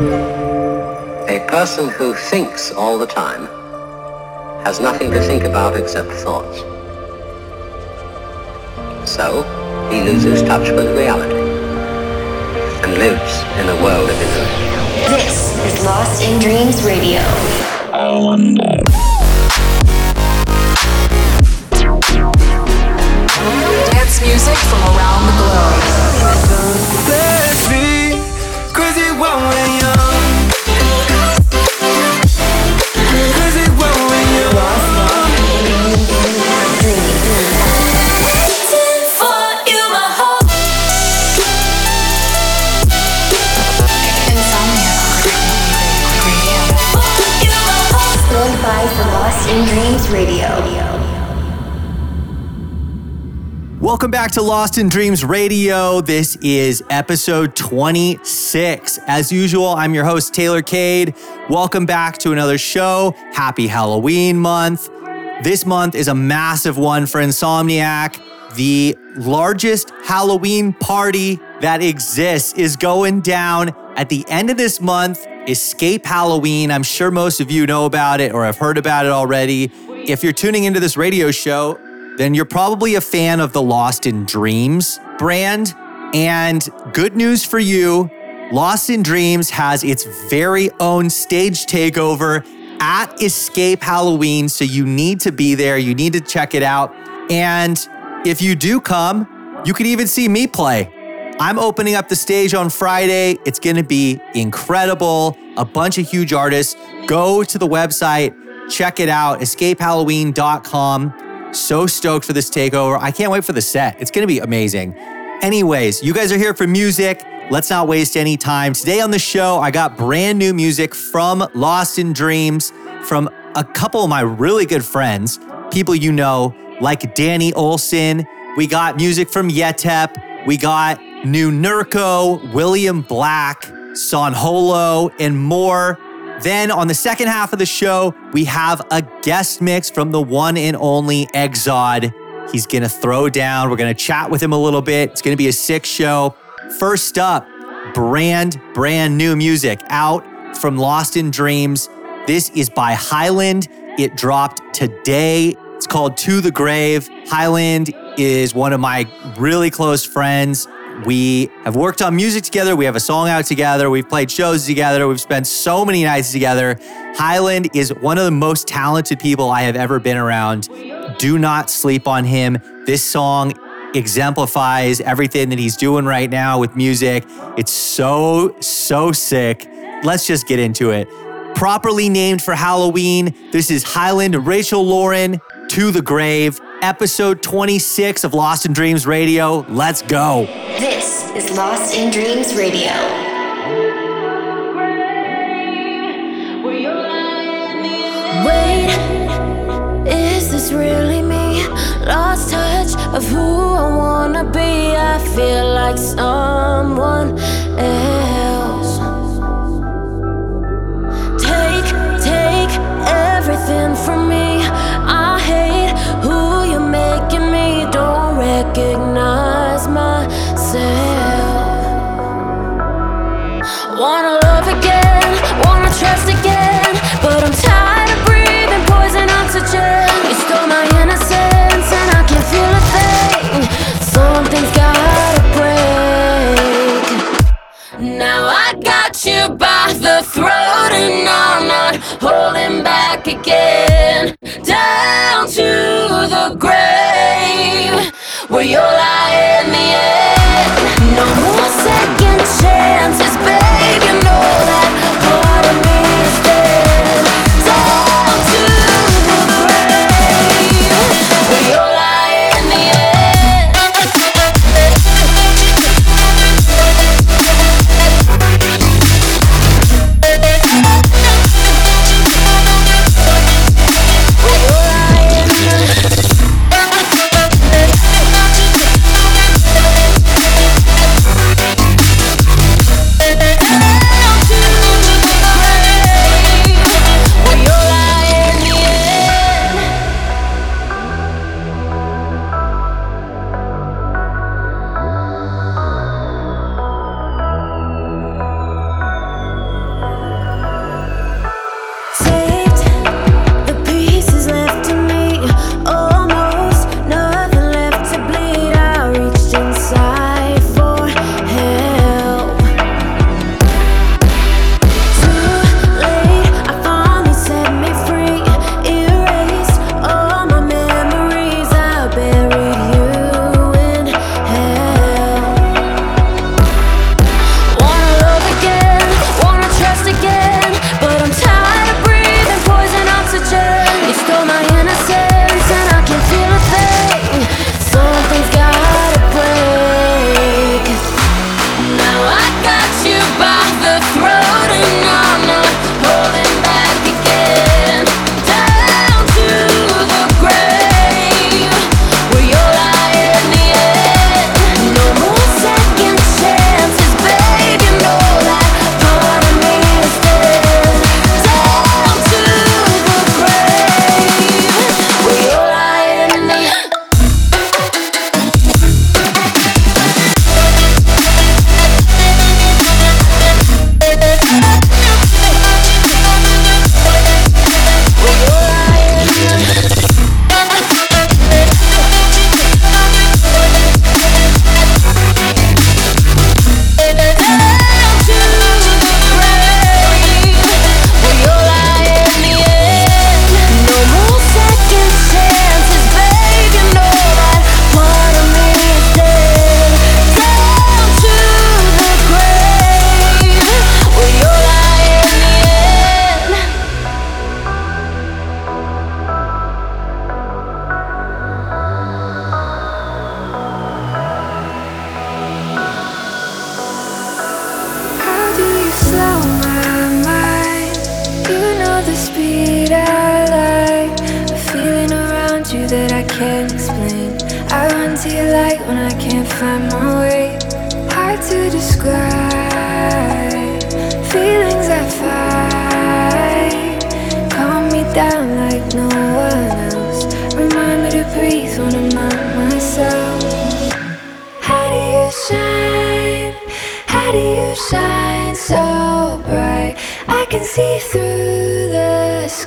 A person who thinks all the time has nothing to think about except thoughts. So, he loses touch with reality and lives in a world of illusion. This is Lost in Dreams Radio. I wonder. Dance music from around the globe. Welcome back to Lost in Dreams Radio. This is episode 26. As usual, I'm your host, Taylor Cade. Welcome back to another show. Happy Halloween month. This month is a massive one for Insomniac. The largest Halloween party that exists is going down at the end of this month. Escape Halloween. I'm sure most of you know about it or have heard about it already. If you're tuning into this radio show, then you're probably a fan of the Lost in Dreams brand. And good news for you Lost in Dreams has its very own stage takeover at Escape Halloween. So you need to be there, you need to check it out. And if you do come, you can even see me play. I'm opening up the stage on Friday. It's going to be incredible. A bunch of huge artists. Go to the website, check it out, escapehalloween.com. So stoked for this takeover. I can't wait for the set. It's going to be amazing. Anyways, you guys are here for music. Let's not waste any time. Today on the show, I got brand new music from Lost in Dreams from a couple of my really good friends, people you know, like Danny Olson. We got music from Yetep. We got new Nurko, William Black, Son Holo, and more. Then on the second half of the show, we have a guest mix from the one and only Egzod. He's gonna throw down. We're gonna chat with him a little bit. It's gonna be a sick show. First up, brand, brand new music out from Lost in Dreams. This is by Highland. It dropped today. It's called To the Grave. Highland is one of my really close friends. We have worked on music together. We have a song out together. We've played shows together. We've spent so many nights together. Highland is one of the most talented people I have ever been around. Do not sleep on him. This song exemplifies everything that he's doing right now with music. It's so, so sick. Let's just get into it. Properly named for Halloween, this is Highland Rachel Lauren to the Grave, episode 26 of Lost in Dreams Radio. Let's go. This is Lost in Dreams Radio. Wait, is this really me? Lost touch of who I wanna be. I feel like someone else. Take, take everything from me. Recognize myself. Wanna love again, wanna trust again, but I'm tired of breathing poison oxygen. You stole my innocence and I can't feel a thing. Something's gotta break. Now I got you by the throat and I'm not holding back again. Down to the grave where you'll lie in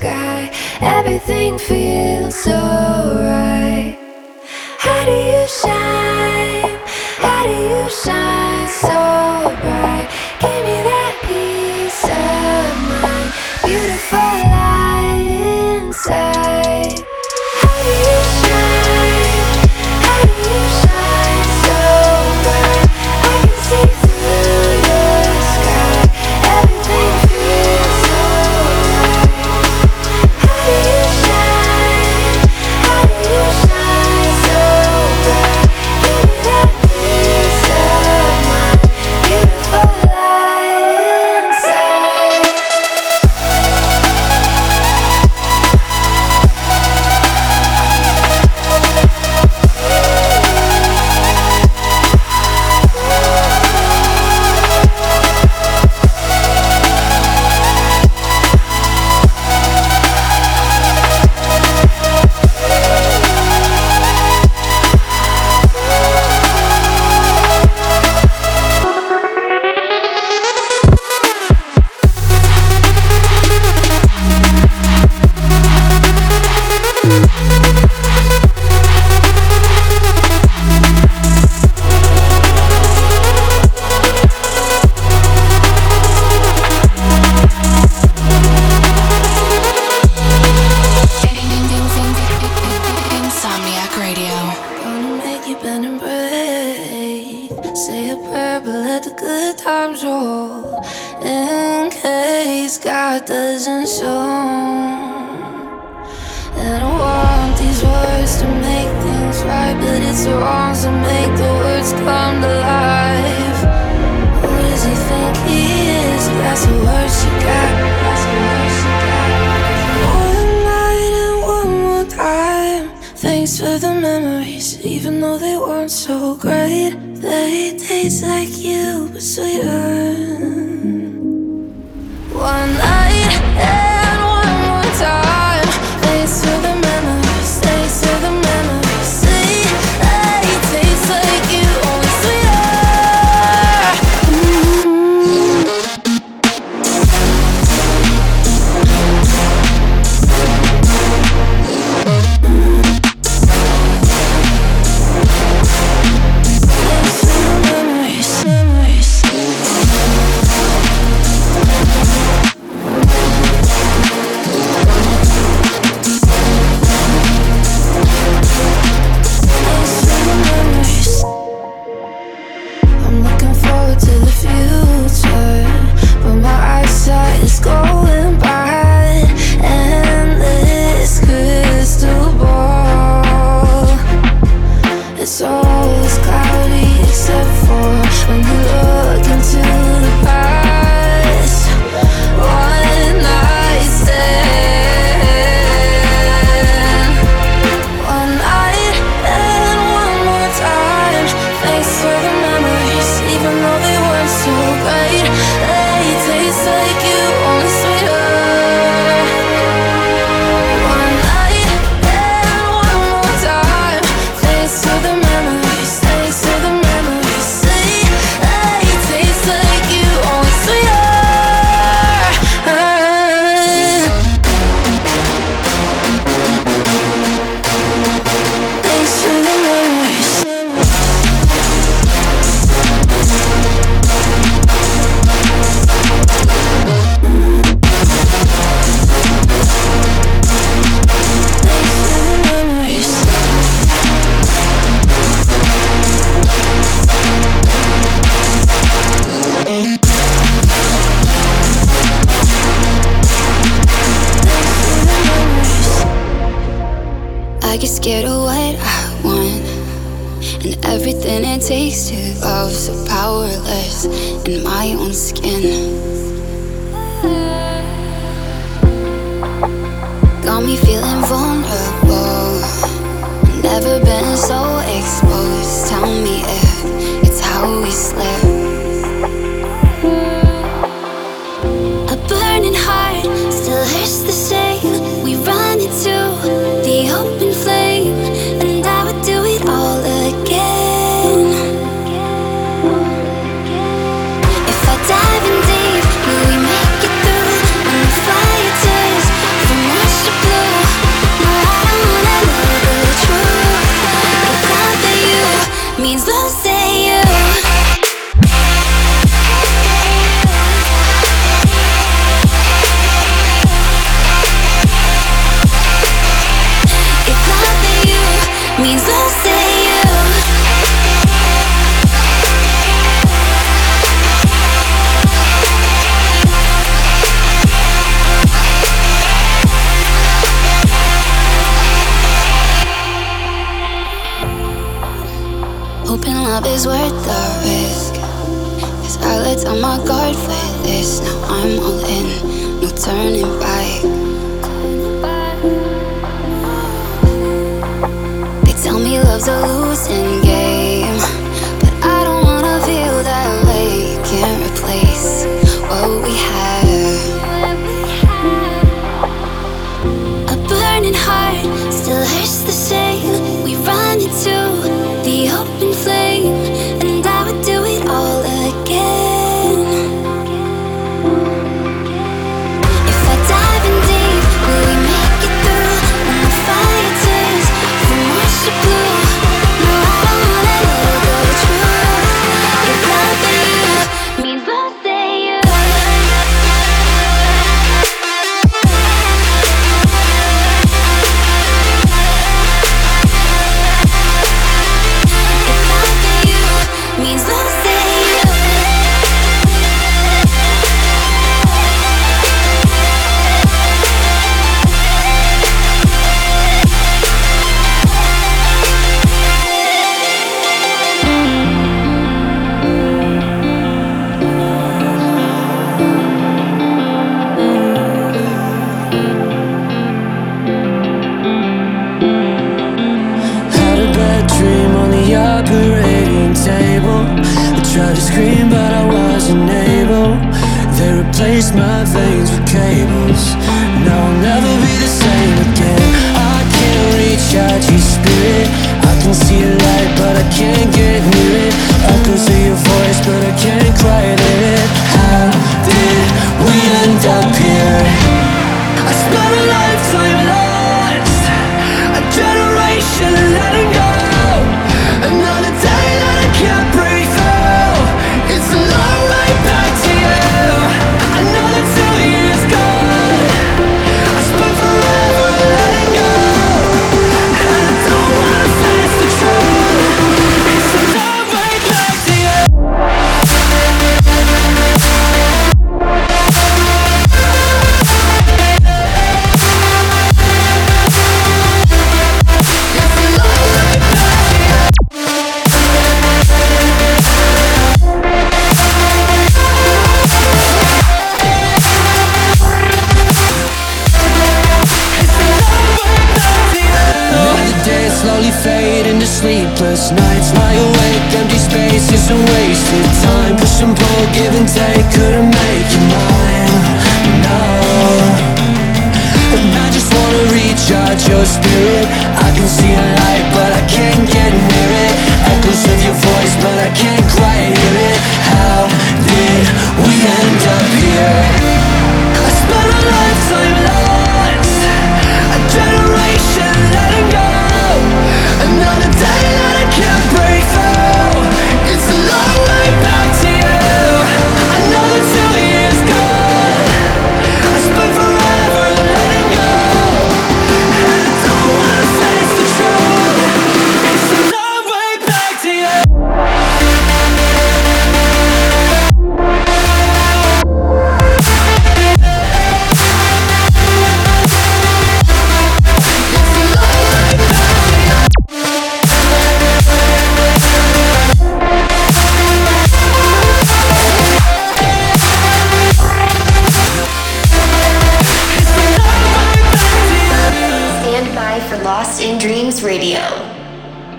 sky. Everything feels so right. Even though they weren't so great, they taste like you, but sweeter. My for this. Now I'm all in, no turning back. They tell me love's a losing game. Lost in Dreams Radio.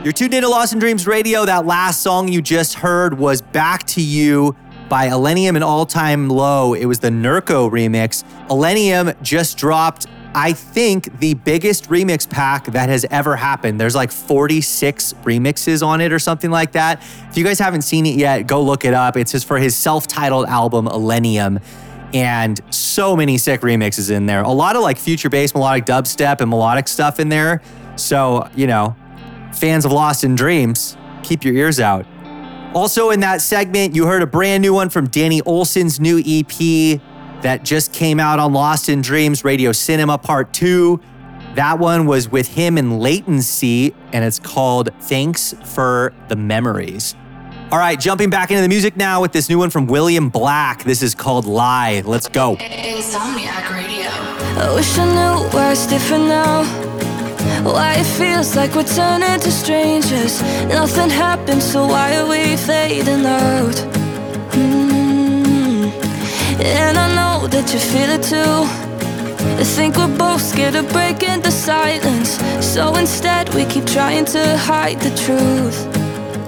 You're tuned into Lost in Dreams Radio. That last song you just heard was Back to You by Illenium and All Time Low. It was the Nurko remix. Illenium just dropped, I think, the biggest remix pack that has ever happened. There's like 46 remixes on it or something like that. If you guys haven't seen it yet, go look it up. It's just for his self titled album, Illenium. And so many sick remixes in there. A lot of like future bass, melodic dubstep, and melodic stuff in there. So, you know, fans of Lost in Dreams, keep your ears out. Also, in that segment, you heard a brand new one from Danny Olson's new EP that just came out on Lost in Dreams Radio Cinema Part 2. That one was with him in Latency, and it's called Thanks for the Memories. All right, jumping back into the music now with this new one from William Black. This is called Lie. Let's go. Insomniac Radio. I wish I knew why it's different now. Why it feels like we're turning to strangers Nothing happens, so why are we fading out? Mm. And I know that you feel it too I think we're both scared of breaking the silence So instead we keep trying to hide the truth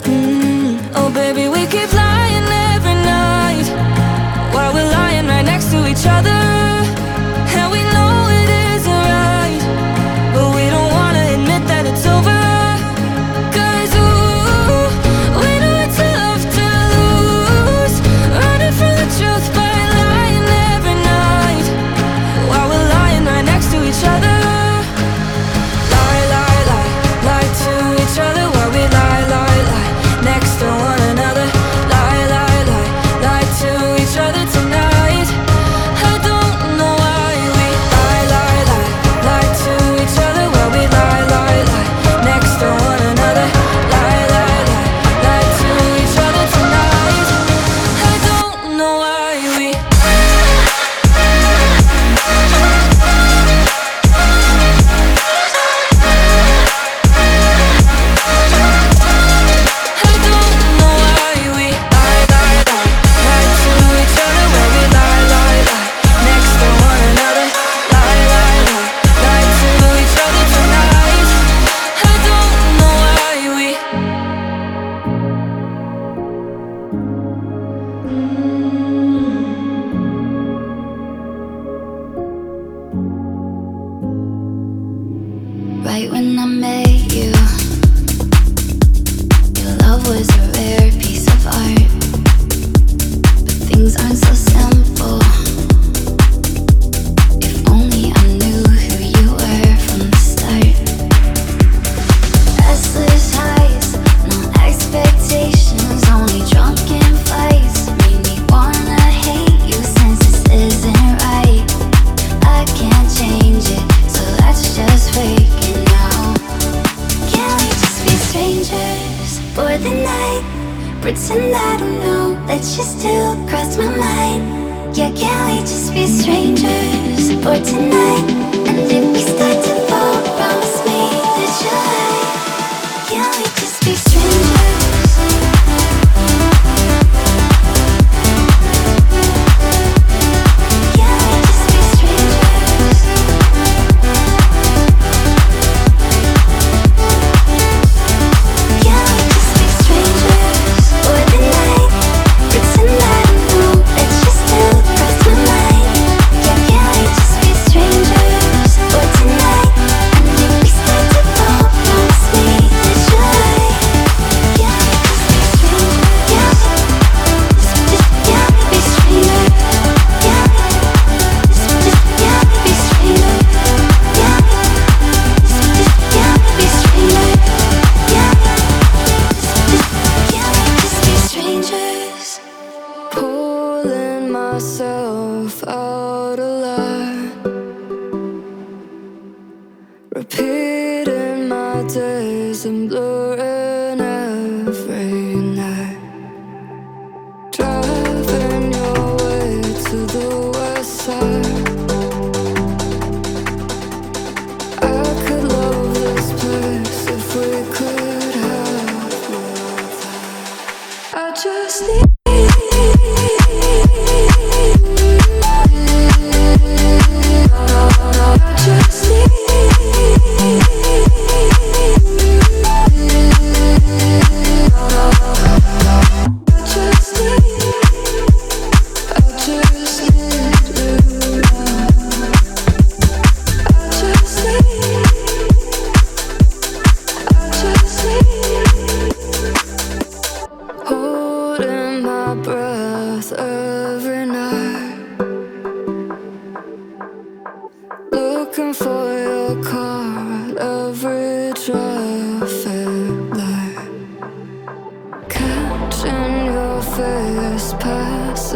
mm. Oh baby, we keep lying every night While we're lying right next to each other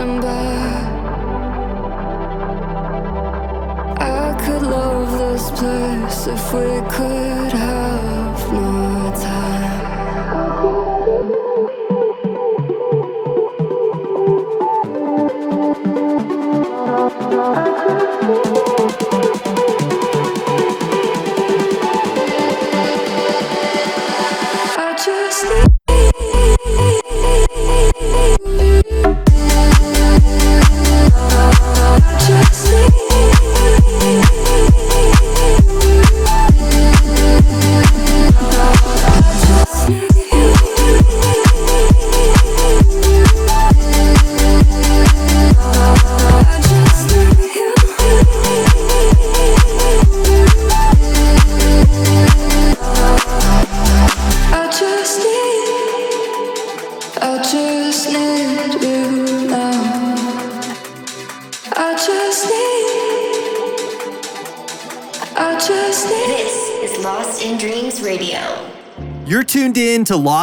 I could love this place if we could.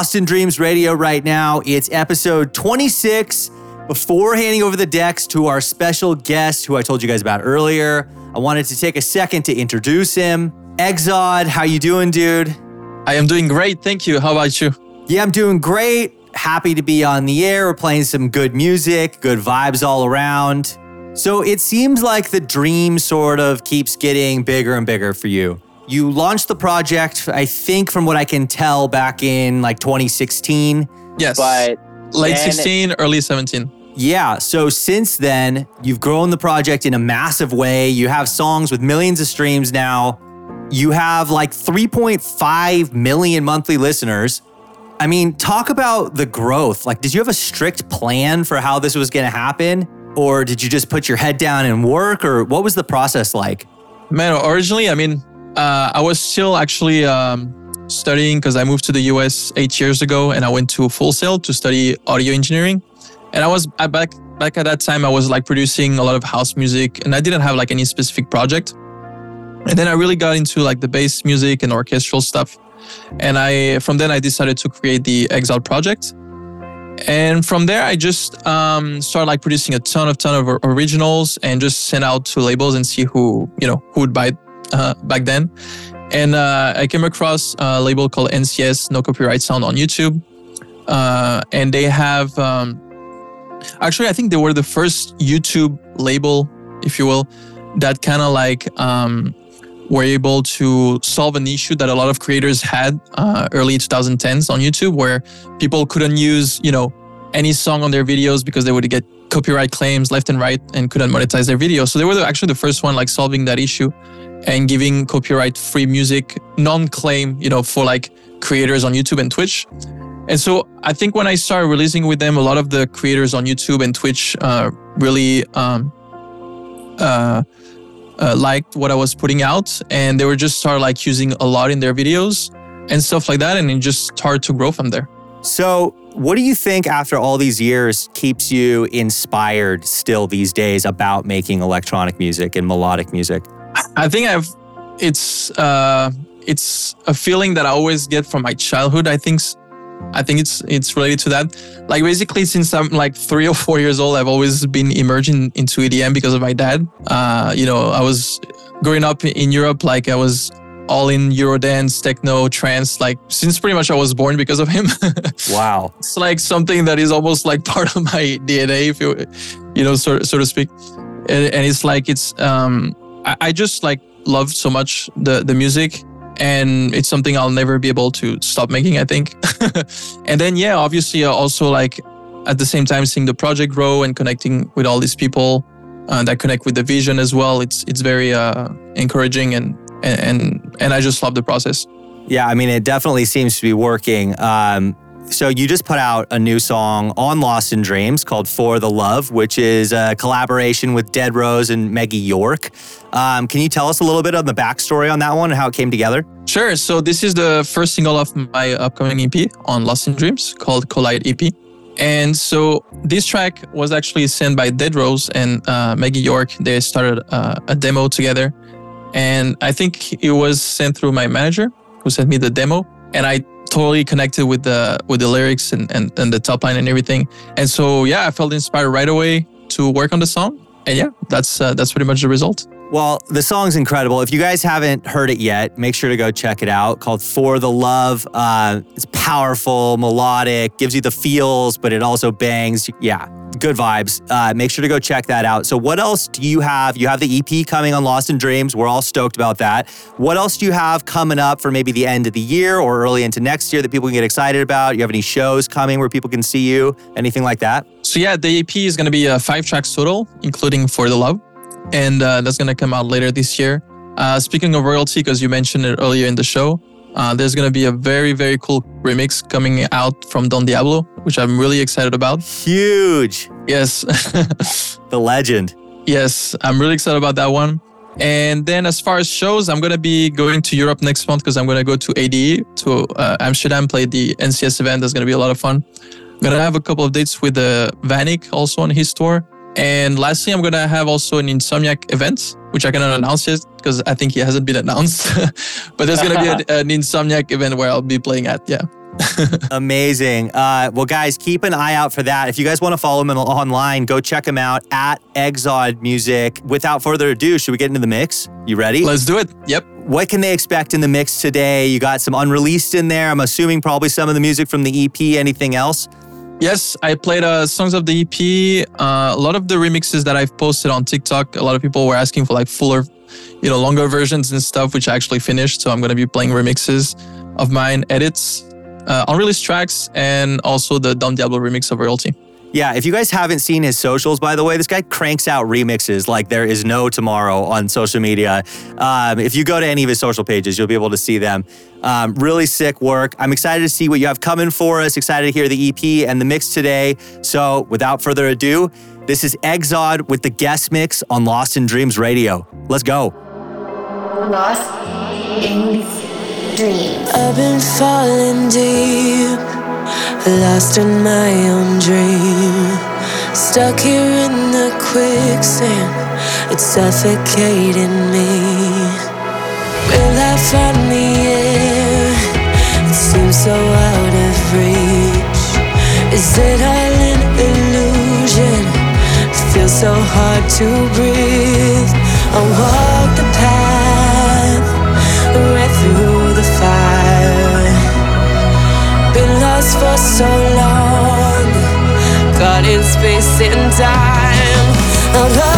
In to Lost in Dreams Radio right now. It's episode 26. Before handing over the decks to our special guest, who I told you guys about earlier, I wanted to take a second to introduce him. Egzod, how you doing, dude? I am doing great. Thank you. How about you? Yeah, I'm doing great. Happy to be on the air. We're playing some good music, good vibes all around. So it seems like the dream sort of keeps getting bigger and bigger for you. You launched the project, I think, from what I can tell, back in like 2016. Yes. But late then- 16, early 17. Yeah, so since then, you've grown the project in a massive way. You have songs with millions of streams now. You have like 3.5 million monthly listeners. I mean, talk about the growth. Like, did you have a strict plan for how this was going to happen? Or did you just put your head down and work? Or what was the process like? Man, originally, I mean, uh, I was still actually um, studying because I moved to the US eight years ago and I went to Full Sail to study audio engineering. And I was I back back at that time, I was like producing a lot of house music and I didn't have like any specific project. And then I really got into like the bass music and orchestral stuff. And I from then I decided to create the Egzod project. And from there, I just um, started like producing a ton of ton of originals and just sent out to labels and see who you know who would buy uh, back then. And uh, I came across a label called NCS No Copyright Sound on YouTube, uh, and they have um, actually I think they were the first YouTube label, if you will, that kind of like um, were able to solve an issue that a lot of creators had uh, early 2010s on YouTube, where people couldn't use you know any song on their videos because they would get copyright claims left and right and couldn't monetize their videos. So they were actually the first one like solving that issue and giving copyright free music non-claim, you know, for like creators on YouTube and Twitch. And so I think when I started releasing with them, a lot of the creators on YouTube and Twitch uh, really um, uh, uh, liked what I was putting out, and they were just started like using a lot in their videos and stuff like that, and it just started to grow from there. So, what do you think after all these years keeps you inspired still these days about making electronic music and melodic music? I think I've it's uh it's a feeling that I always get from my childhood. I think I think it's it's related to that. Like basically since I'm like 3 or 4 years old I've always been emerging into EDM because of my dad. Uh you know, I was growing up in Europe like I was all in Eurodance, techno, trance like since pretty much I was born because of him. Wow. it's like something that is almost like part of my DNA, if you you know, so so to speak. And, and it's like it's um I, I just like love so much the the music and it's something I'll never be able to stop making, I think. and then yeah, obviously uh, also like at the same time seeing the project grow and connecting with all these people uh, that connect with the vision as well. It's it's very uh, encouraging and and and I just love the process. Yeah, I mean, it definitely seems to be working. Um, so you just put out a new song on Lost in Dreams called "For the Love," which is a collaboration with Dead Rose and Maggie York. Um, can you tell us a little bit on the backstory on that one and how it came together? Sure. So this is the first single of my upcoming EP on Lost in Dreams called Collide EP. And so this track was actually sent by Dead Rose and uh, Maggie York. They started uh, a demo together. And I think it was sent through my manager who sent me the demo. And I totally connected with the with the lyrics and, and, and the top line and everything. And so yeah, I felt inspired right away to work on the song. And yeah, that's uh, that's pretty much the result. Well, the song's incredible. If you guys haven't heard it yet, make sure to go check it out. Called For the Love. Uh, it's powerful, melodic, gives you the feels, but it also bangs. Yeah, good vibes. Uh, make sure to go check that out. So, what else do you have? You have the EP coming on Lost in Dreams. We're all stoked about that. What else do you have coming up for maybe the end of the year or early into next year that people can get excited about? You have any shows coming where people can see you? Anything like that? So yeah, the EP is gonna be uh, five tracks total, including For the Love, and uh, that's gonna come out later this year. Uh, speaking of royalty, because you mentioned it earlier in the show, uh, there's gonna be a very very cool remix coming out from Don Diablo, which I'm really excited about. Huge. Yes, The legend. yes, I'm really excited about that one. And then as far as shows, I'm gonna be going to Europe next month because I'm gonna go to ADE to uh, Amsterdam, play the NCS event. That's gonna be a lot of fun. I'm gonna have a couple of dates with uh, Vanic also on his tour. And lastly, I'm gonna have also an Insomniac event, which I cannot announce yet because I think he hasn't been announced. but there's gonna be a, an Insomniac event where I'll be playing at. Yeah. Amazing. Uh, well, guys, keep an eye out for that. If you guys want to follow him online, go check him out at Egzod Music. Without further ado, should we get into the mix? You ready? Let's do it. Yep. What can they expect in the mix today? You got some unreleased in there. I'm assuming probably some of the music from the EP. Anything else? Yes, I played uh, songs of the EP. Uh, a lot of the remixes that I've posted on TikTok, a lot of people were asking for like fuller, you know, longer versions and stuff, which I actually finished. So I'm going to be playing remixes of mine, edits, uh, unreleased tracks, and also the Don Diablo remix of Royalty. Yeah, if you guys haven't seen his socials, by the way, this guy cranks out remixes like there is no tomorrow on social media. Um, if you go to any of his social pages, you'll be able to see them. Um, really sick work. I'm excited to see what you have coming for us. Excited to hear the EP and the mix today. So, without further ado, this is Egzod with the guest mix on Lost in Dreams Radio. Let's go. Lost in dreams. I've been falling deep, lost in my own dream. Stuck here in the quicksand, it's suffocating me. Will I find the air? It seems so out of reach. Is it all an illusion? It feels so hard to breathe. I walk for so long, caught in space and time. Out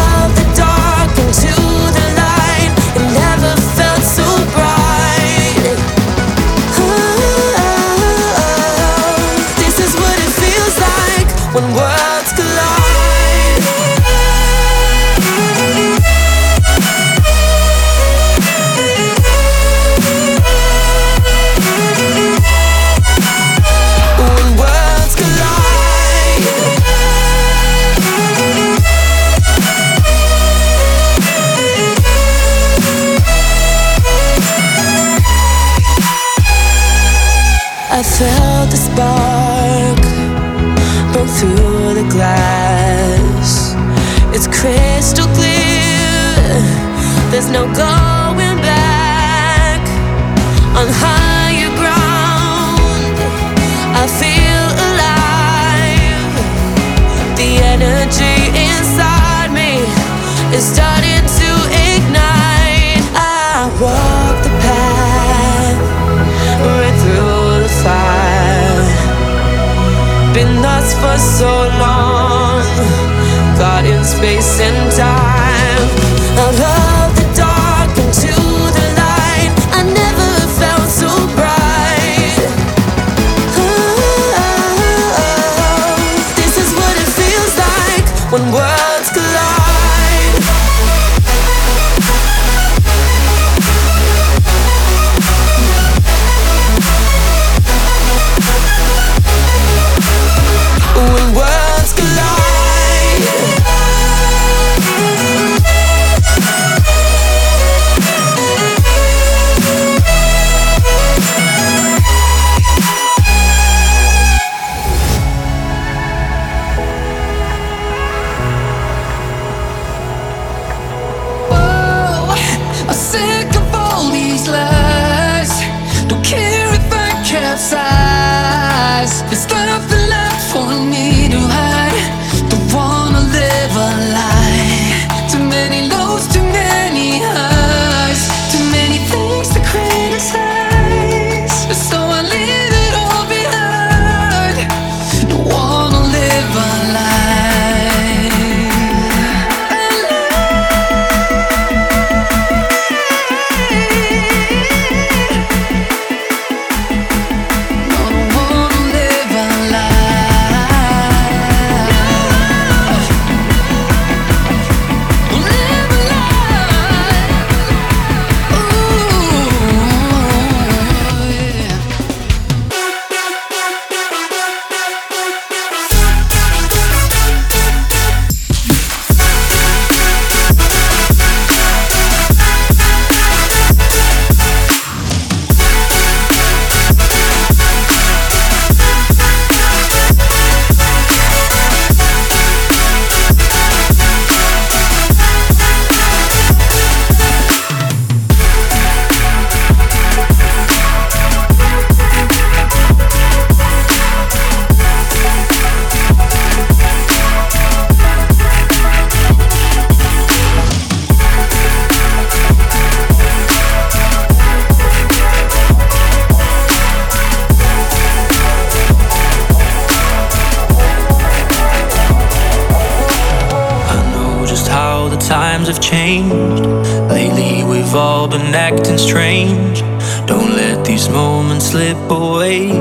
have changed. Lately, we've all been acting strange. Don't let these moments slip away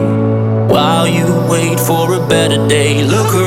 while you wait for a better day. Look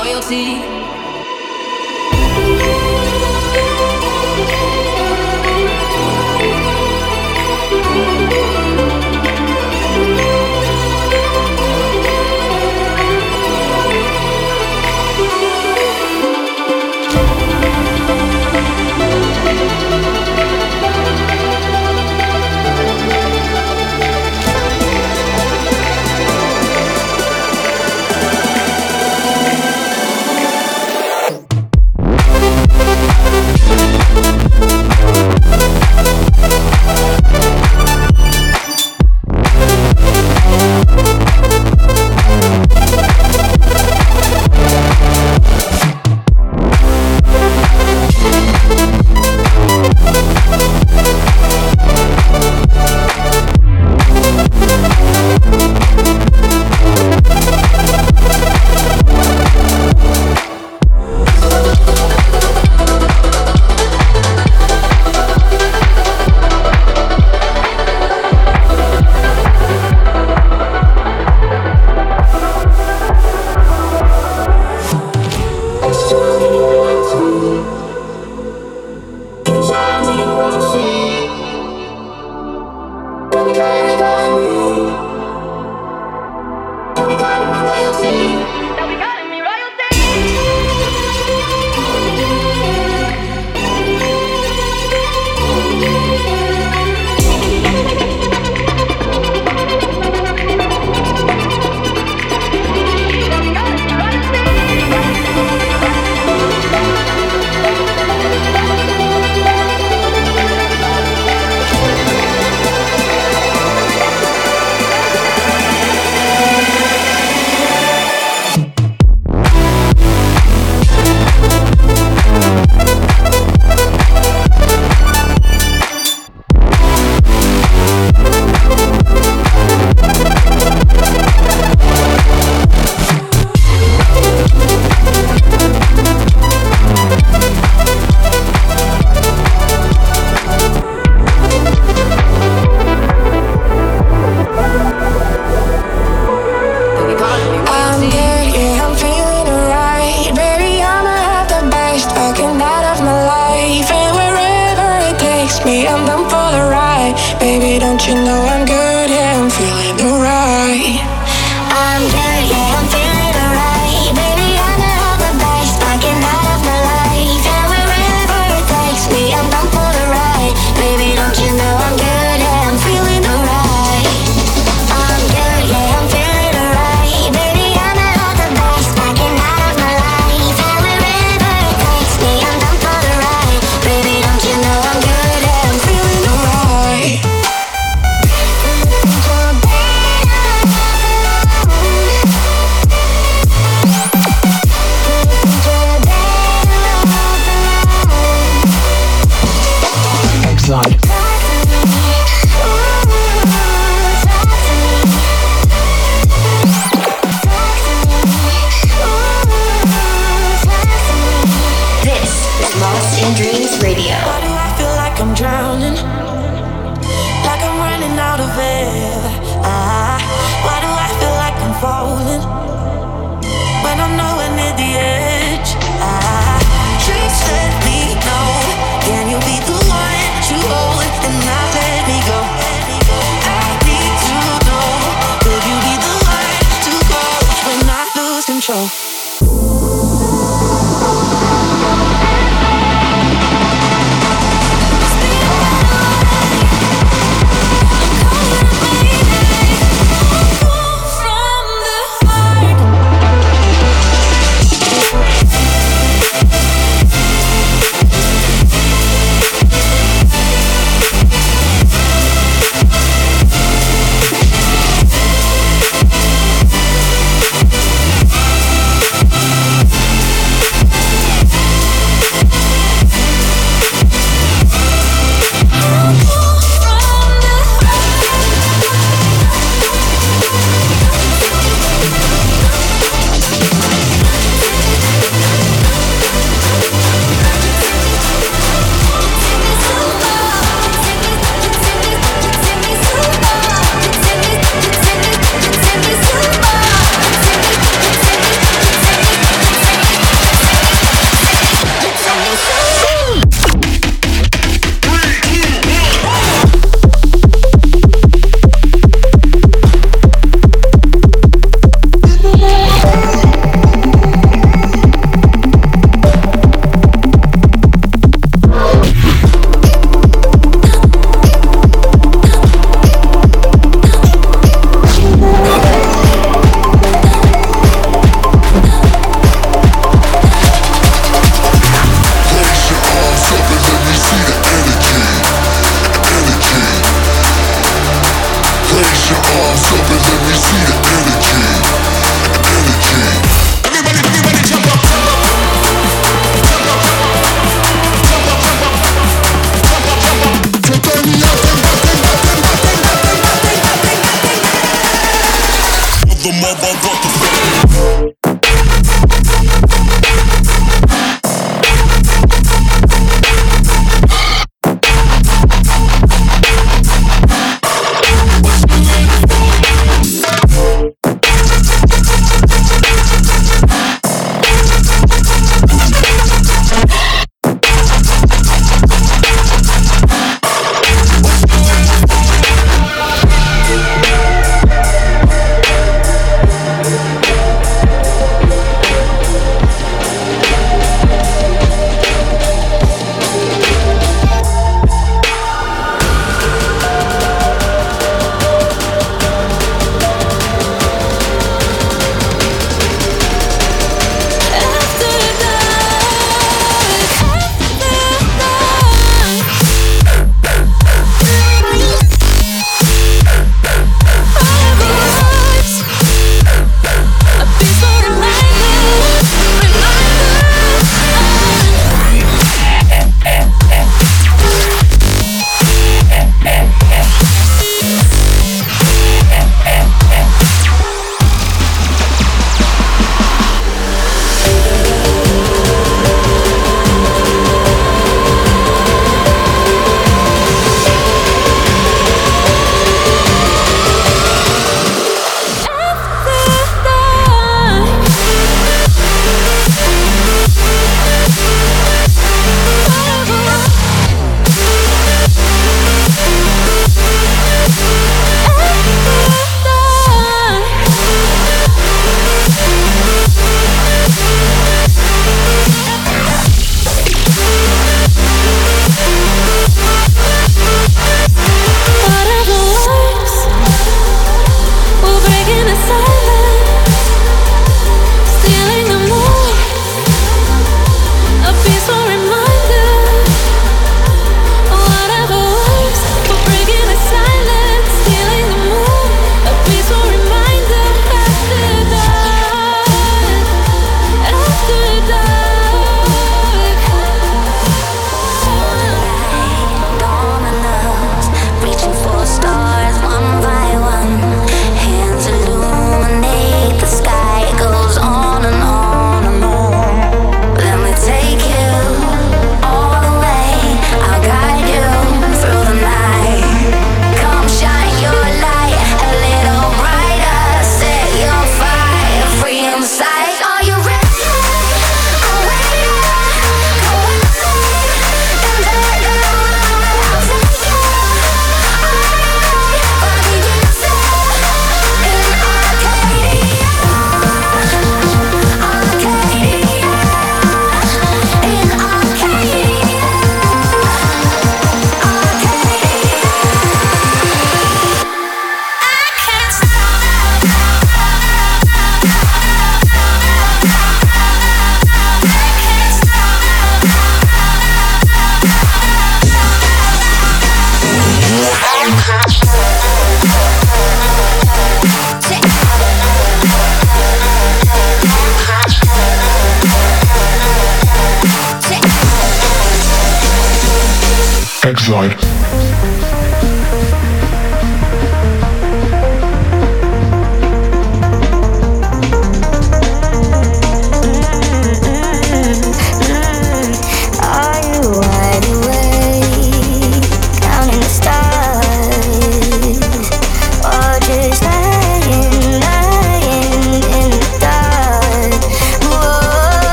royalty.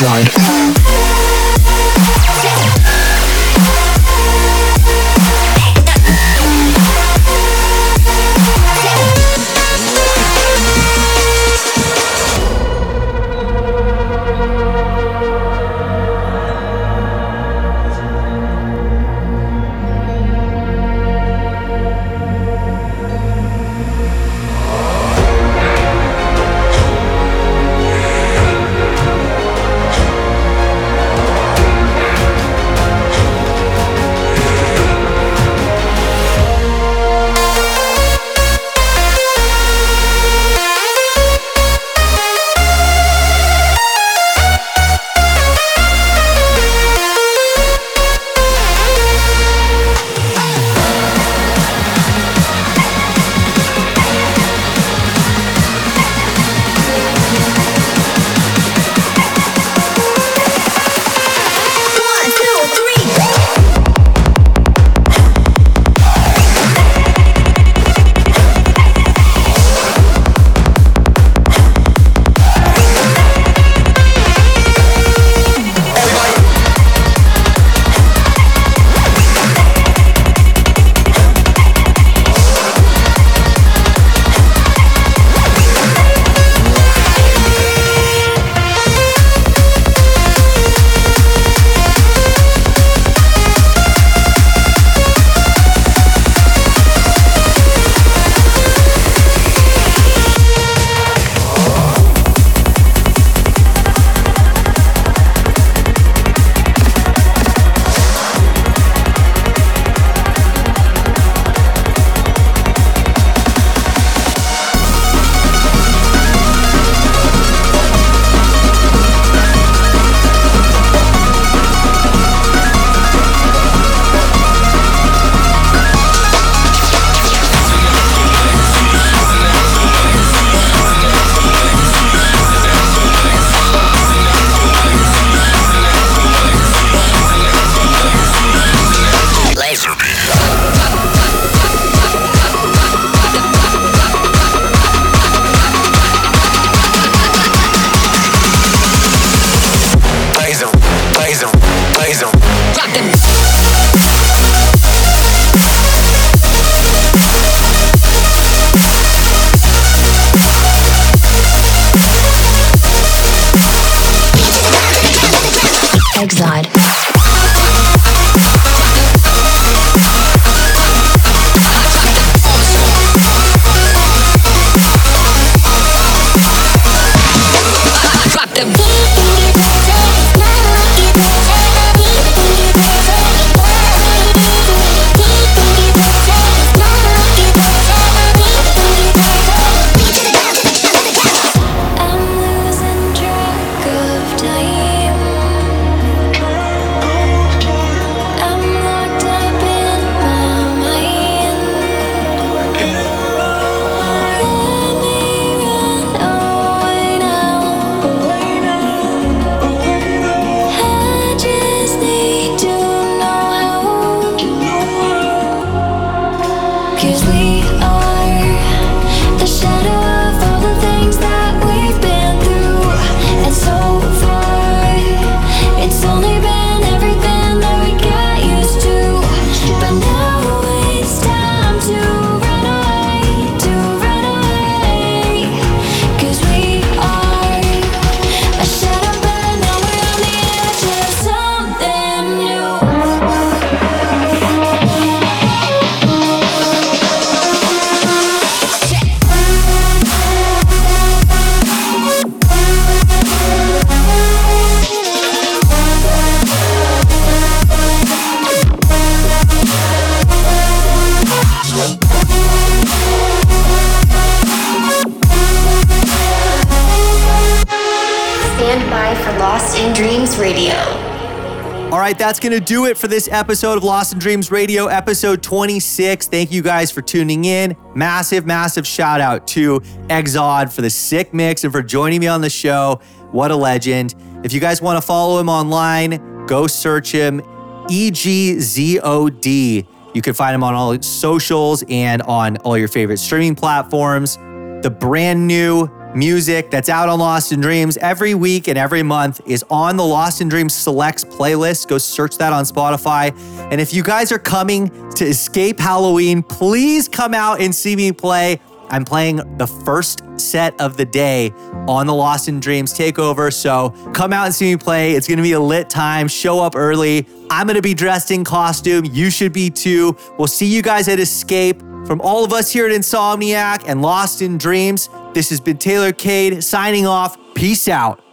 Exile. Going to do it for this episode of Lost in Dreams Radio, episode 26. Thank you guys for tuning in. Massive, massive shout out to Egzod for the sick mix and for joining me on the show. What a legend. If you guys want to follow him online, go search him EGZOD. You can find him on all socials and on all your favorite streaming platforms. The brand new music that's out on Lost in Dreams every week and every month is on the Lost in Dreams Selects playlist. Go search that on Spotify. And if you guys are coming to escape Halloween, please come out and see me play. I'm playing the first set of the day on the Lost in Dreams takeover. So come out and see me play. It's going to be a lit time. Show up early. I'm going to be dressed in costume. You should be too. We'll see you guys at Escape. From all of us here at Insomniac and Lost in Dreams, this has been Taylor Cade signing off. Peace out.